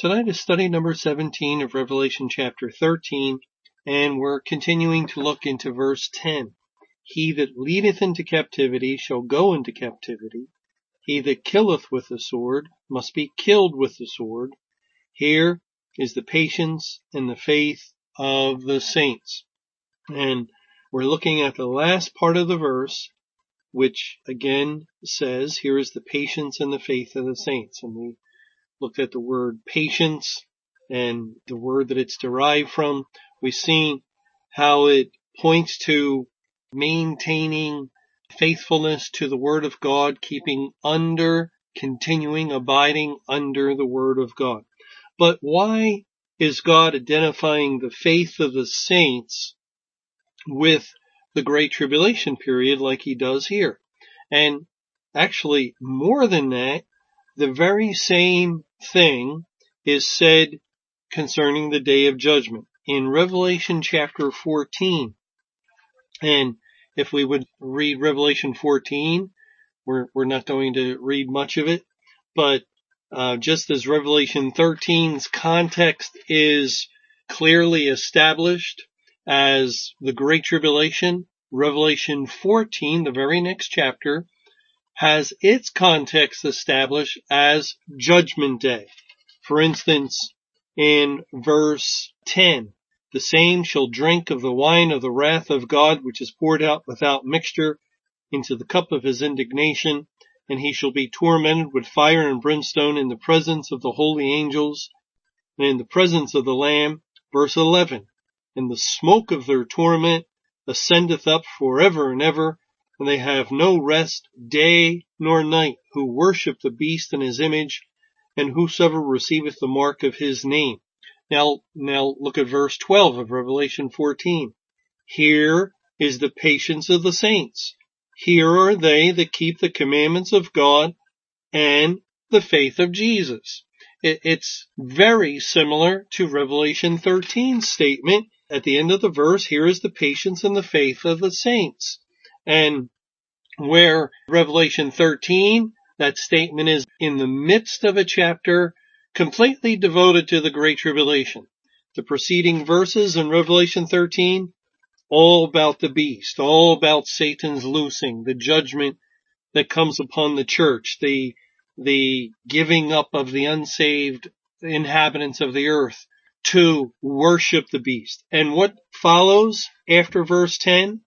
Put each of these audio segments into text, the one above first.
Tonight is study number 17 of Revelation chapter 13, and we're continuing to look into verse 10. He that leadeth into captivity shall go into captivity. He that killeth with the sword must be killed with the sword. Here is the patience and the faith of the saints. And we're looking at the last part of the verse, which again says, here is the patience and the faith of the saints. And we looked at the word patience and the word that it's derived from. We've seen how it points to maintaining faithfulness to the word of God, keeping under, continuing, abiding under the word of God. But why is God identifying the faith of the saints with the great tribulation period like he does here? And actually more than that, the very same thing is said concerning the day of judgment in Revelation chapter 14. And if we would read Revelation 14, we're, we're not going to read much of it, but uh, just as Revelation 13's context is clearly established as the Great Tribulation, Revelation 14, the very next chapter, has its context established as Judgment Day. For instance, in verse 10, the same shall drink of the wine of the wrath of God, which is poured out without mixture into the cup of his indignation, and he shall be tormented with fire and brimstone in the presence of the holy angels and in the presence of the Lamb. Verse 11, and the smoke of their torment ascendeth up forever and ever, and they have no rest day nor night who worship the beast and his image and whosoever receiveth the mark of his name. Now, now look at verse 12 of Revelation 14. Here is the patience of the saints. Here are they that keep the commandments of God and the faith of Jesus. it's very similar to Revelation 13 statement at the end of the verse. Here is the patience and the faith of the saints. And where Revelation 13, that statement is in the midst of a chapter completely devoted to the Great Tribulation. The preceding verses in Revelation 13, all about the beast, all about Satan's loosing, the judgment that comes upon the church, the, the giving up of the unsaved inhabitants of the earth to worship the beast. And what follows after verse 10?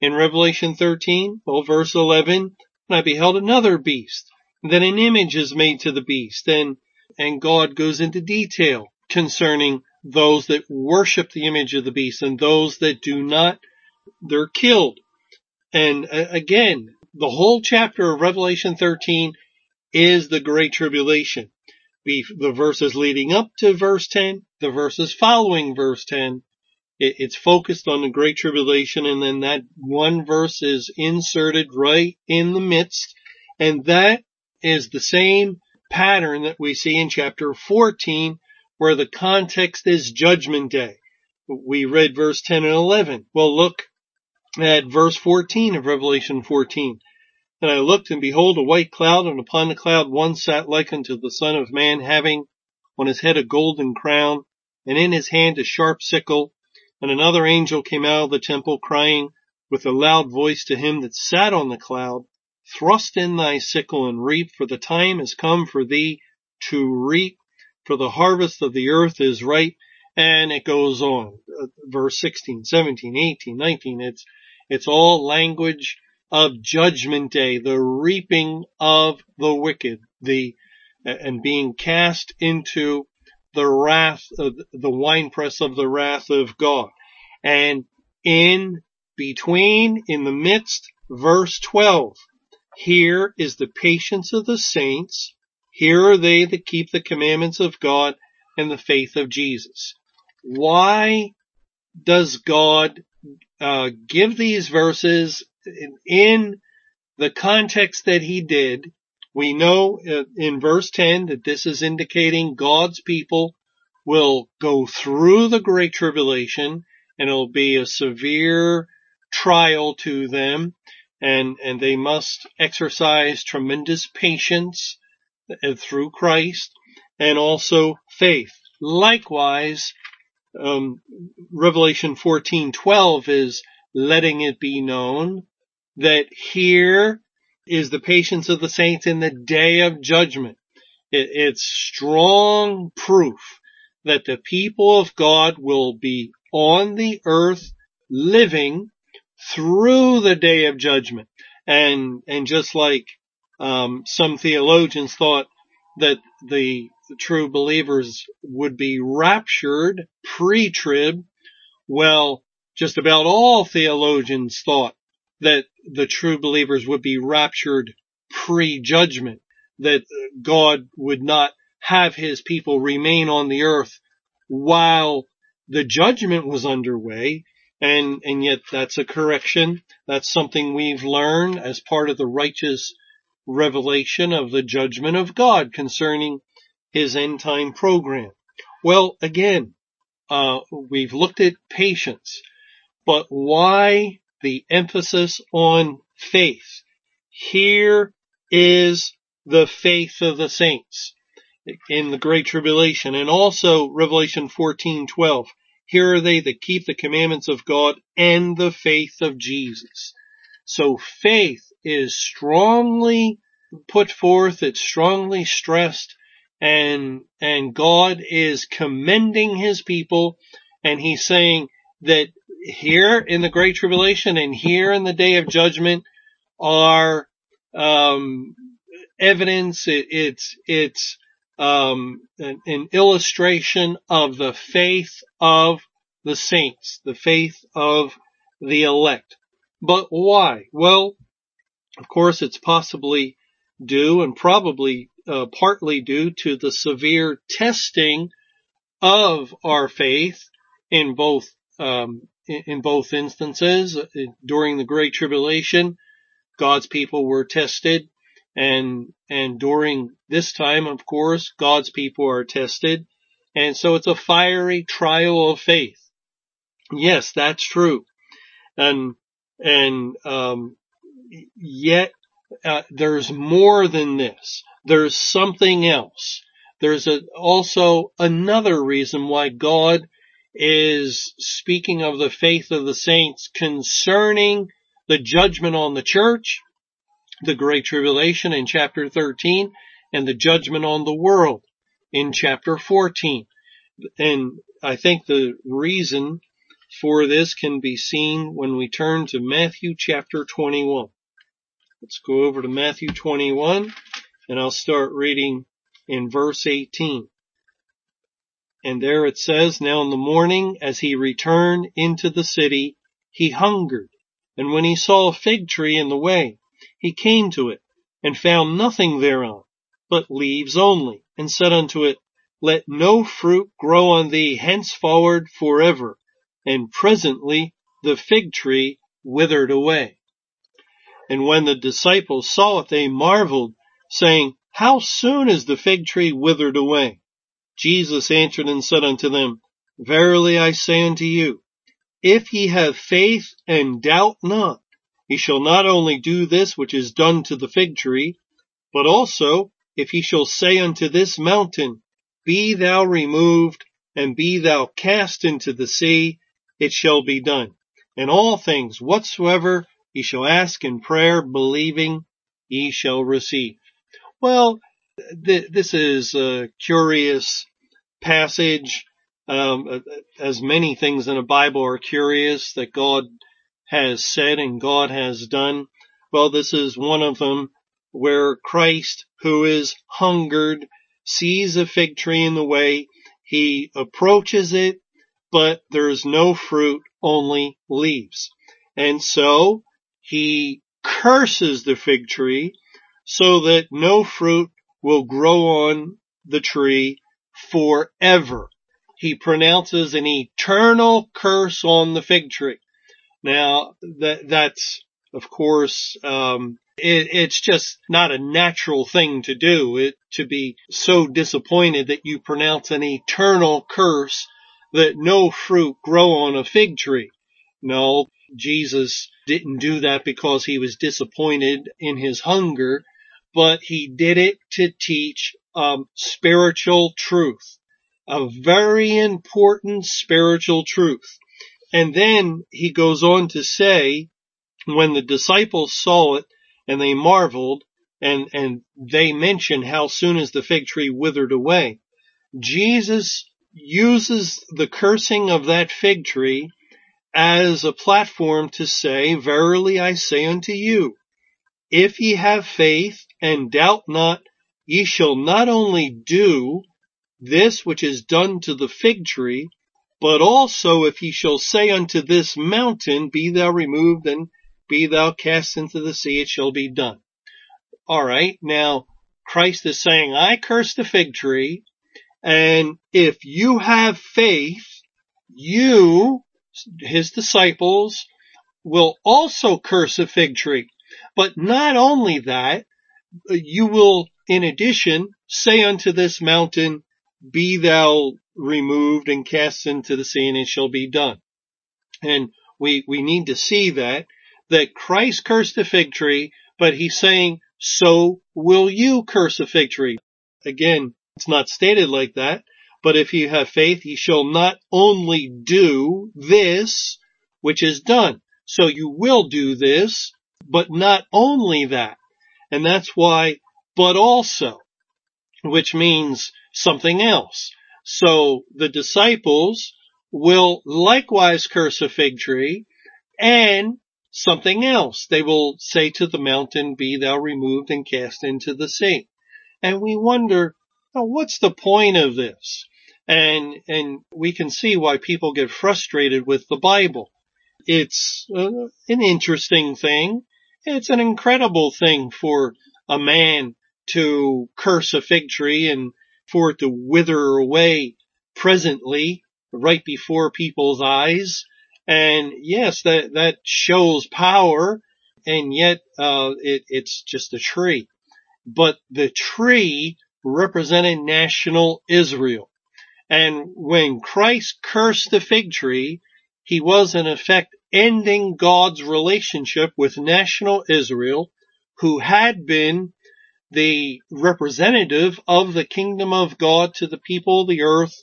In Revelation 13, well, verse 11, and I beheld another beast. Then an image is made to the beast, and, and God goes into detail concerning those that worship the image of the beast and those that do not, they're killed. And uh, again, the whole chapter of Revelation 13 is the Great Tribulation. The verses leading up to verse 10, the verses following verse 10, it, it's focused on the Great Tribulation and then that one verse is inserted right in the midst. And that is the same pattern that we see in chapter 14 where the context is judgment day. We read verse 10 and 11. Well, look at verse 14 of Revelation 14. And I looked and behold a white cloud and upon the cloud one sat like unto the son of man having on his head a golden crown and in his hand a sharp sickle and another angel came out of the temple crying with a loud voice to him that sat on the cloud, thrust in thy sickle and reap, for the time is come for thee to reap, for the harvest of the earth is ripe. And it goes on, uh, verse 16, 17, 18, 19. It's, it's all language of judgment day, the reaping of the wicked, the, and being cast into the wrath, of the winepress of the wrath of God. And in between, in the midst, verse 12, here is the patience of the saints. Here are they that keep the commandments of God and the faith of Jesus. why does God uh, give these verses in, in the context that he did? We know uh, in verse 10 that this is indicating God's people will go through the great tribulation and it'll be a severe trial to them and, and they must exercise tremendous patience uh, through Christ and also faith. Likewise, um, Revelation 14:12 is letting it be known that here is the patience of the saints in the day of judgment. It, it's strong proof that the people of God will be on the earth living through the day of judgment. And, and just like, um, some theologians thought that the, the true believers would be raptured pre-trib, well, just about all theologians thought that the true believers would be raptured pre-judgment, that God would not have his people remain on the earth while the judgment was underway. And, and yet that's a correction. That's something we've learned as part of the righteous revelation of the judgment of God concerning his end time program. Well, again, uh, we've looked at patience, but why the emphasis on faith? Here is the faith of the saints in the great tribulation and also Revelation 14:12. Here are they that keep the commandments of God and the faith of Jesus. So faith is strongly put forth, it's strongly stressed, and, and God is commending his people, and he's saying that here in the Great Tribulation and here in the Day of Judgment are, um, evidence, it, it's, it's, um, an, an illustration of the faith of the saints, the faith of the elect. But why? Well, of course, it's possibly due and probably uh, partly due to the severe testing of our faith in both um, in both instances during the Great Tribulation. God's people were tested, and and during this time, of course, God's people are tested, and so it's a fiery trial of faith. Yes, that's true. And, and, um, yet, uh, there's more than this. There's something else. There's a, also another reason why God is speaking of the faith of the saints concerning the judgment on the church, the great tribulation in chapter 13, and the judgment on the world in chapter 14. And I think the reason for this can be seen when we turn to Matthew chapter 21. Let's go over to Matthew 21 and I'll start reading in verse 18. And there it says, Now in the morning as he returned into the city, he hungered. And when he saw a fig tree in the way, he came to it and found nothing thereon, but leaves only, and said unto it, Let no fruit grow on thee henceforward forever and presently the fig tree withered away. And when the disciples saw it, they marveled, saying, How soon is the fig tree withered away? Jesus answered and said unto them, Verily I say unto you, if ye have faith and doubt not, ye shall not only do this which is done to the fig tree, but also if ye shall say unto this mountain, Be thou removed, and be thou cast into the sea, it shall be done. And all things whatsoever ye shall ask in prayer, believing, ye shall receive. Well, th- this is a curious passage. Um, as many things in the Bible are curious that God has said and God has done. Well, this is one of them where Christ, who is hungered, sees a fig tree in the way. He approaches it but there's no fruit, only leaves. And so he curses the fig tree so that no fruit will grow on the tree forever. he pronounces an eternal curse on the fig tree. Now that that's of course um, it, it's just not a natural thing to do. It to be so disappointed that you pronounce an eternal curse that no fruit grow on a fig tree. No, Jesus didn't do that because he was disappointed in his hunger, but he did it to teach um, spiritual truth, a very important spiritual truth. And then he goes on to say, when the disciples saw it and they marveled and, and they mention how soon as the fig tree withered away, Jesus uses the cursing of that fig tree as a platform to say, verily I say unto you, if ye have faith and doubt not, ye shall not only do this which is done to the fig tree, but also if ye shall say unto this mountain, be thou removed and be thou cast into the sea, it shall be done. All right. Now Christ is saying, I curse the fig tree. And if you have faith, you, his disciples, will also curse a fig tree. But not only that, you will in addition say unto this mountain, be thou removed and cast into the sea and it shall be done. And we, we need to see that, that Christ cursed a fig tree, but he's saying, so will you curse a fig tree. Again, it's not stated like that, but if you have faith, ye shall not only do this, which is done. So you will do this, but not only that. And that's why, but also, which means something else. So the disciples will likewise curse a fig tree and something else. They will say to the mountain, be thou removed and cast into the sea. And we wonder, oh, what's the point of this? And, and we can see why people get frustrated with the Bible. It's uh, an interesting thing. It's an incredible thing for a man to curse a fig tree and for it to wither away presently right before people's eyes. And yes, that, that shows power and yet, uh, it, it's just a tree. But the tree represented national Israel. And when Christ cursed the fig tree, he was in effect ending God's relationship with national Israel, who had been the representative of the kingdom of God to the people of the earth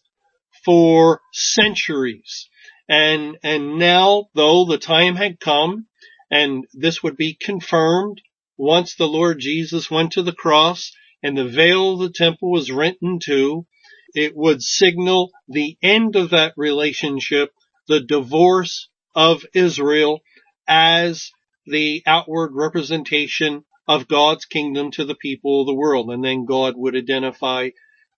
for centuries. And, and now, though the time had come, and this would be confirmed once the Lord Jesus went to the cross and the veil of the temple was rent in two, it would signal the end of that relationship, the divorce of Israel as the outward representation of God's kingdom to the people of the world. And then God would identify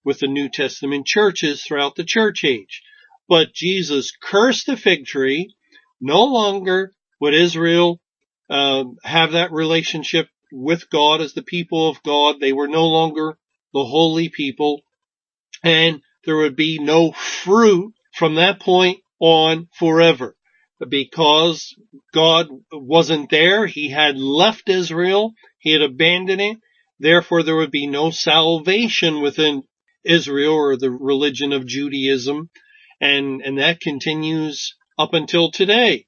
with the New Testament churches throughout the church age. But Jesus cursed the fig tree. No longer would Israel uh, have that relationship with God as the people of God. They were no longer the holy people and there would be no fruit from that point on forever because God wasn't there. He had left Israel. He had abandoned it. Therefore, there would be no salvation within Israel or the religion of Judaism. And, and that continues up until today.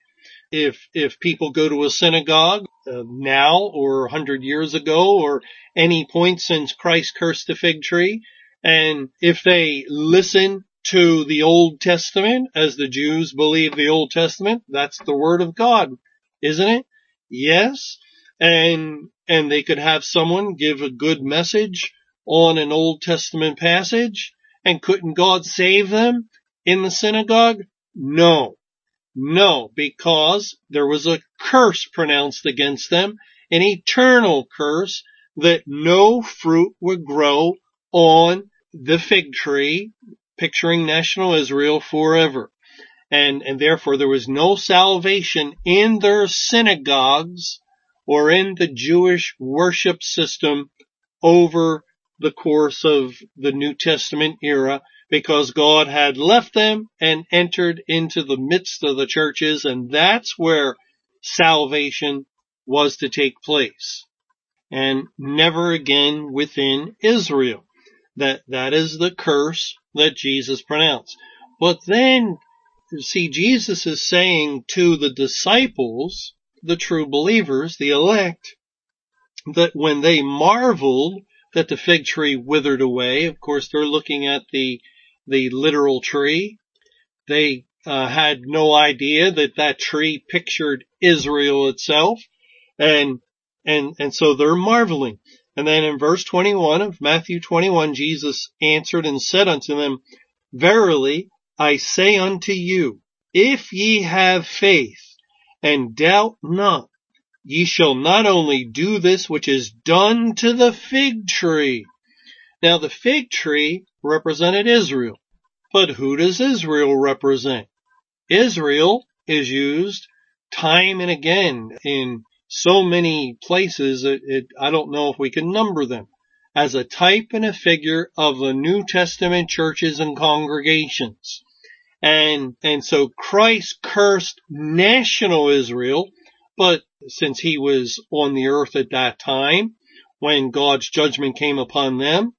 If, if people go to a synagogue uh, now or a hundred years ago or any point since Christ cursed the fig tree, and if they listen to the Old Testament as the Jews believe the Old Testament, that's the Word of God, isn't it? Yes. And, and they could have someone give a good message on an Old Testament passage and couldn't God save them in the synagogue? No. No, because there was a curse pronounced against them, an eternal curse that no fruit would grow on the fig tree, picturing national Israel forever. And, and therefore there was no salvation in their synagogues or in the Jewish worship system over the course of the New Testament era because God had left them and entered into the midst of the churches and that's where salvation was to take place and never again within Israel. That, that is the curse that Jesus pronounced. But then, see, Jesus is saying to the disciples, the true believers, the elect, that when they marveled that the fig tree withered away, of course they're looking at the, the literal tree. They uh, had no idea that that tree pictured Israel itself. And, and, and so they're marveling. And then in verse 21 of Matthew 21, Jesus answered and said unto them, Verily I say unto you, if ye have faith and doubt not, ye shall not only do this which is done to the fig tree. Now the fig tree represented Israel. But who does Israel represent? Israel is used time and again in so many places it, it, I don't know if we can number them as a type and a figure of the New Testament churches and congregations. And, and so Christ cursed national Israel, but since he was on the earth at that time, when God's judgment came upon them,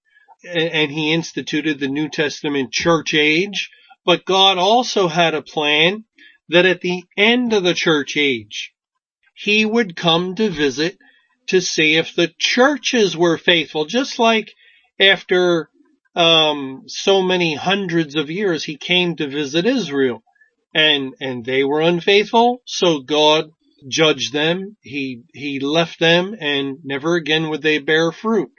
and he instituted the New Testament church age, but God also had a plan that at the end of the church age, he would come to visit to see if the churches were faithful, just like after um, so many hundreds of years he came to visit Israel. And and they were unfaithful so God judged them. He he left them and never again would they bear fruit.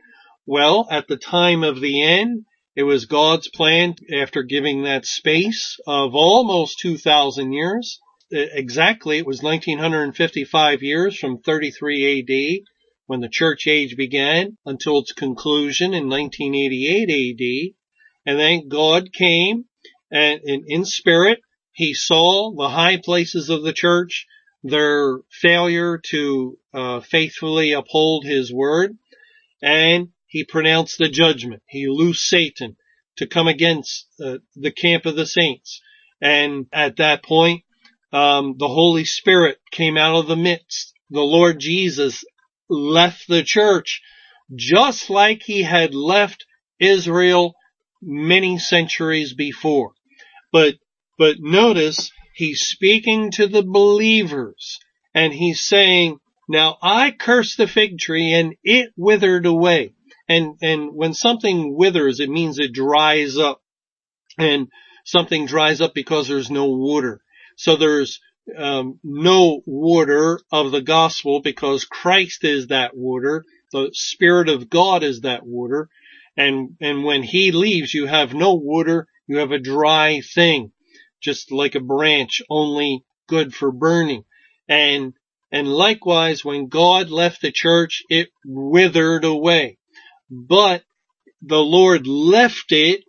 Well at the time of the end it was God's plan after giving that space of almost 2000 years exactly it was 1955 years from 33 AD when the church age began until its conclusion in 1988 AD. And then God came and, in spirit, he saw the high places of the church, their failure to uh, faithfully uphold his word, and he pronounced the judgment. He loosed Satan to come against uh, the camp of the saints. And at that point, um, the Holy Spirit came out of the midst. The Lord Jesus left the church just like he had left Israel many centuries before. But, but notice he's speaking to the believers and he's saying, now I cursed the fig tree and it withered away. And, and when something withers, it means it dries up and something dries up because there's no water. So there's um, no water of the gospel because Christ is that water. The Spirit of God is that water. And, and when He leaves, you have no water. You have a dry thing, just like a branch, only good for burning. And, and likewise, when God left the church, it withered away. But the Lord left it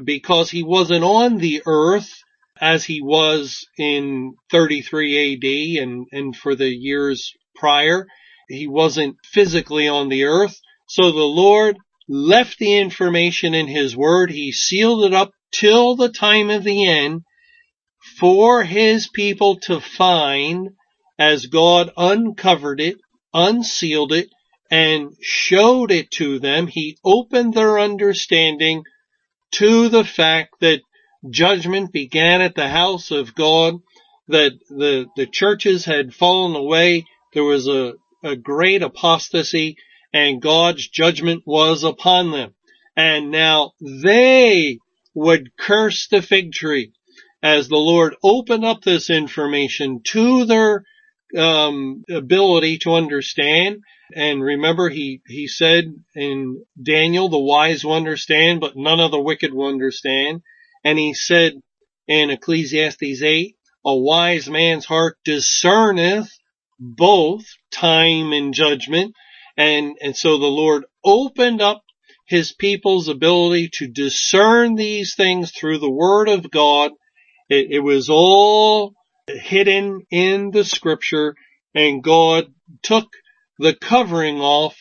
because He wasn't on the earth as he was in 33 AD and, and for the years prior. He wasn't physically on the earth. So the Lord left the information in his word. He sealed it up till the time of the end for his people to find as God uncovered it, unsealed it, and showed it to them. He opened their understanding to the fact that judgment began at the house of God, that the, the churches had fallen away. There was a, a great apostasy and God's judgment was upon them. And now they would curse the fig tree as the Lord opened up this information to their um, ability to understand. And remember, he, he said in Daniel, the wise will understand, but none of the wicked will understand. And he said in Ecclesiastes 8, a wise man's heart discerneth both time and judgment. And, and so the Lord opened up his people's ability to discern these things through the word of God. It, it was all hidden in the scripture and God took the covering off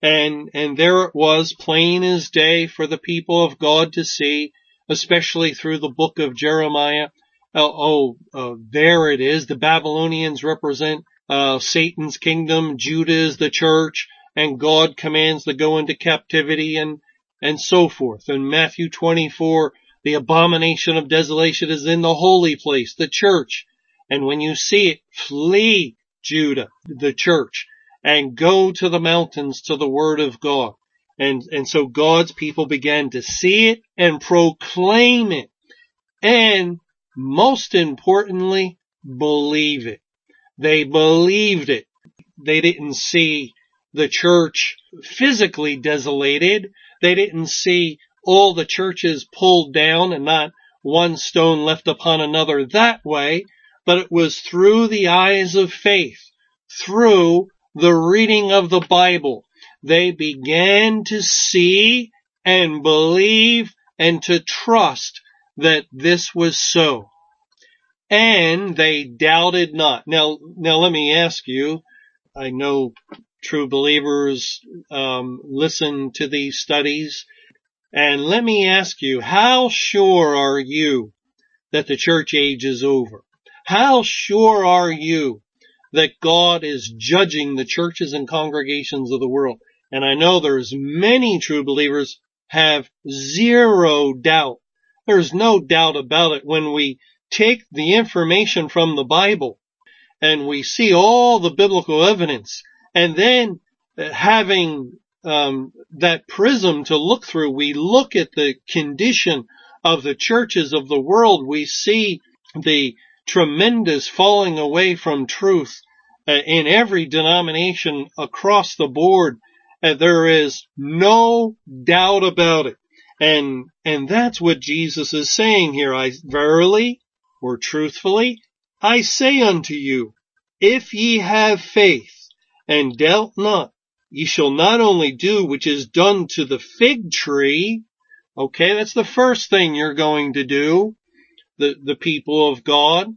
and, and there it was plain as day for the people of God to see especially through the book of Jeremiah. Oh, oh uh, there it is. The Babylonians represent uh, Satan's kingdom. Judah is the church, and God commands to go into captivity and and so forth. In Matthew 24, the abomination of desolation is in the holy place, the church. And when you see it, flee Judah, the church, and go to the mountains to the word of God. And, and so God's people began to see it and proclaim it. And most importantly, believe it. They believed it. They didn't see the church physically desolated. They didn't see all the churches pulled down and not one stone left upon another that way, but it was through the eyes of faith, through the reading of the Bible. They began to see and believe and to trust that this was so. And they doubted not. Now, now let me ask you, I know true believers um, listen to these studies and let me ask you, how sure are you that the church age is over? How sure are you that God is judging the churches and congregations of the world? And I know there's many true believers have zero doubt. There's no doubt about it when we take the information from the Bible and we see all the biblical evidence and then having um, that prism to look through. We look at the condition of the churches of the world. We see the tremendous falling away from truth uh, in every denomination across the board. Uh, there is no doubt about it. And, and that's what Jesus is saying here. I verily or truthfully, I say unto you, if ye have faith and doubt not, ye shall not only do which is done to the fig tree, okay, that's the first thing you're going to do, the, the people of God,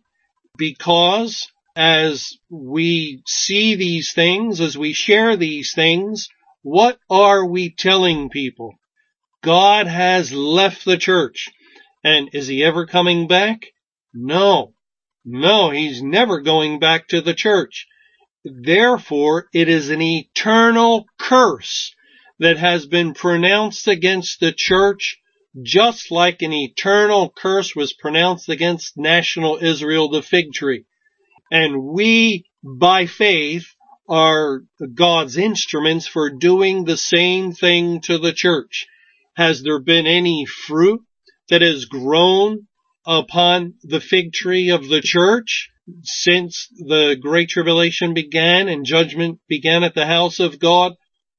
because as we see these things, as we share these things, what are we telling people? God has left the church. And is he ever coming back? No. No, he's never going back to the church. Therefore, it is an eternal curse that has been pronounced against the church, just like an eternal curse was pronounced against national Israel, the fig tree. And we, by faith, are God's instruments for doing the same thing to the church. Has there been any fruit that has grown upon the fig tree of the church? since the Great Tribulation began and judgment began at the house of God?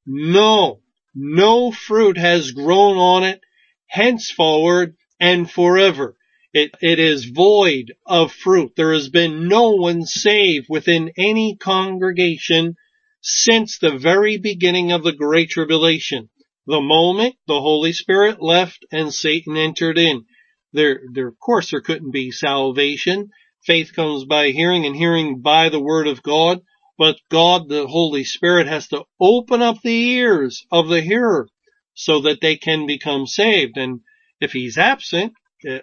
No, no fruit has grown on it henceforward and forever. It, it is void of fruit. There has been no one saved within any congregation since the very beginning of the Great Tribulation. The moment the Holy Spirit left and Satan entered in. There, there, of course, there couldn't be salvation Faith comes by hearing and hearing by the word of God. But God, the Holy Spirit has to open up the ears of the hearer so that they can become saved. And if he's absent,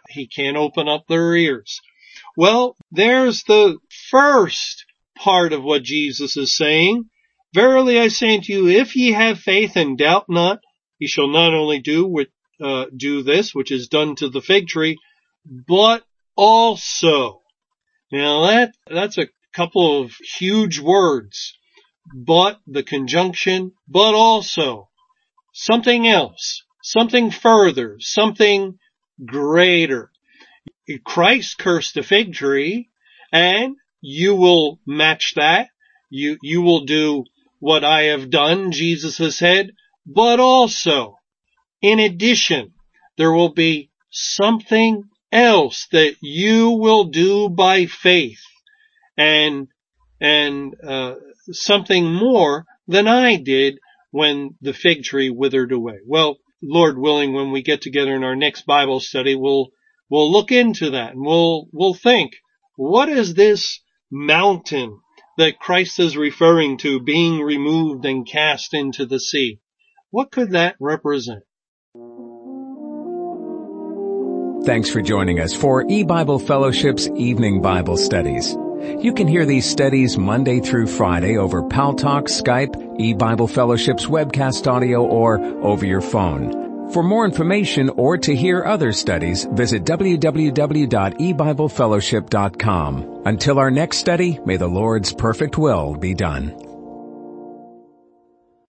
he can't open up their ears. Well, there's the first part of what Jesus is saying. Verily I say unto you, if ye have faith and doubt not, ye shall not only do with, uh, do this, which is done to the fig tree, but also now that, that's a couple of huge words, but the conjunction, but also something else, something further, something greater. Christ cursed the fig tree and you will match that. You, you will do what I have done, Jesus has said, but also in addition, there will be something else that you will do by faith and, and, uh, something more than I did when the fig tree withered away. Well, Lord willing, when we get together in our next Bible study, we'll, we'll look into that and we'll, we'll think, what is this mountain that Christ is referring to being removed and cast into the sea? What could that represent? Thanks for joining us for E-Bible Fellowship's Evening Bible Studies. You can hear these studies Monday through Friday over Paltalk, Skype, E-Bible Fellowship's webcast audio, or over your phone. For more information or to hear other studies, visit www.ebiblefellowship.com. Until our next study, may the Lord's perfect will be done.